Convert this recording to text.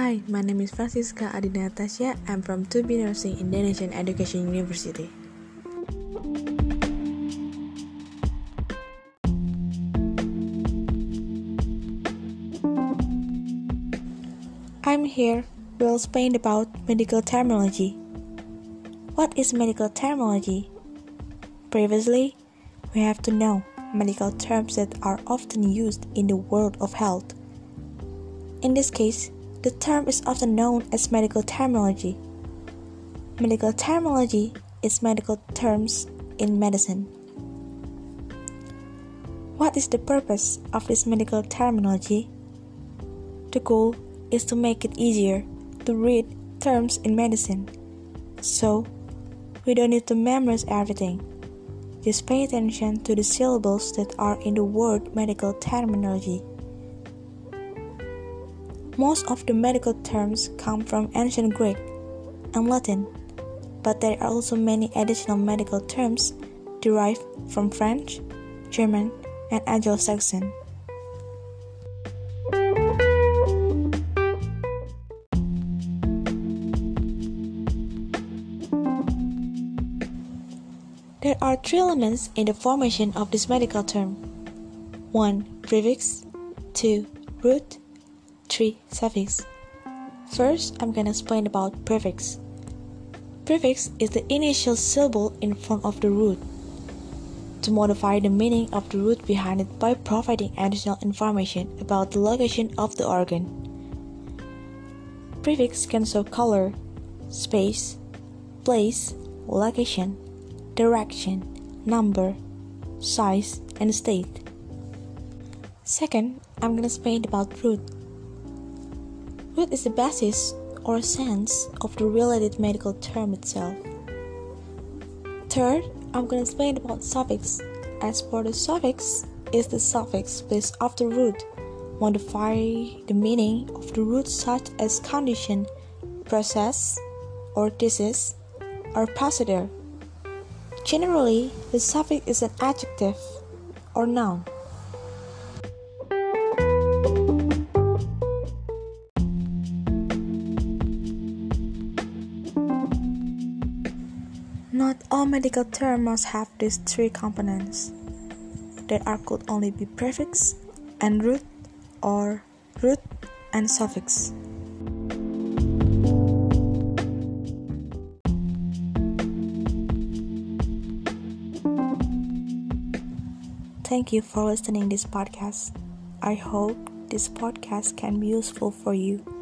Hi, my name is Francisca Adina Natasha. I'm from Tubi Nursing Indonesian Education University. I'm here will explain about medical terminology. What is medical terminology? Previously, we have to know medical terms that are often used in the world of health. In this case, the term is often known as medical terminology. Medical terminology is medical terms in medicine. What is the purpose of this medical terminology? The goal is to make it easier to read terms in medicine. So, we don't need to memorize everything. Just pay attention to the syllables that are in the word medical terminology. Most of the medical terms come from ancient Greek and Latin, but there are also many additional medical terms derived from French, German, and Anglo Saxon. There are three elements in the formation of this medical term 1. Prefix, 2. Root, 3. Suffix. First, I'm gonna explain about prefix. Prefix is the initial syllable in front of the root to modify the meaning of the root behind it by providing additional information about the location of the organ. Prefix can show color, space, place, location, direction, number, size, and state. Second, I'm gonna explain about root. Is the basis or sense of the related medical term itself. Third, I'm gonna explain about suffix. As for the suffix, is the suffix placed after root, modify the meaning of the root such as condition, process, or disease, or procedure. Generally, the suffix is an adjective or noun. Not all medical terms have these three components. There are could only be prefix and root or root and suffix. Thank you for listening this podcast. I hope this podcast can be useful for you.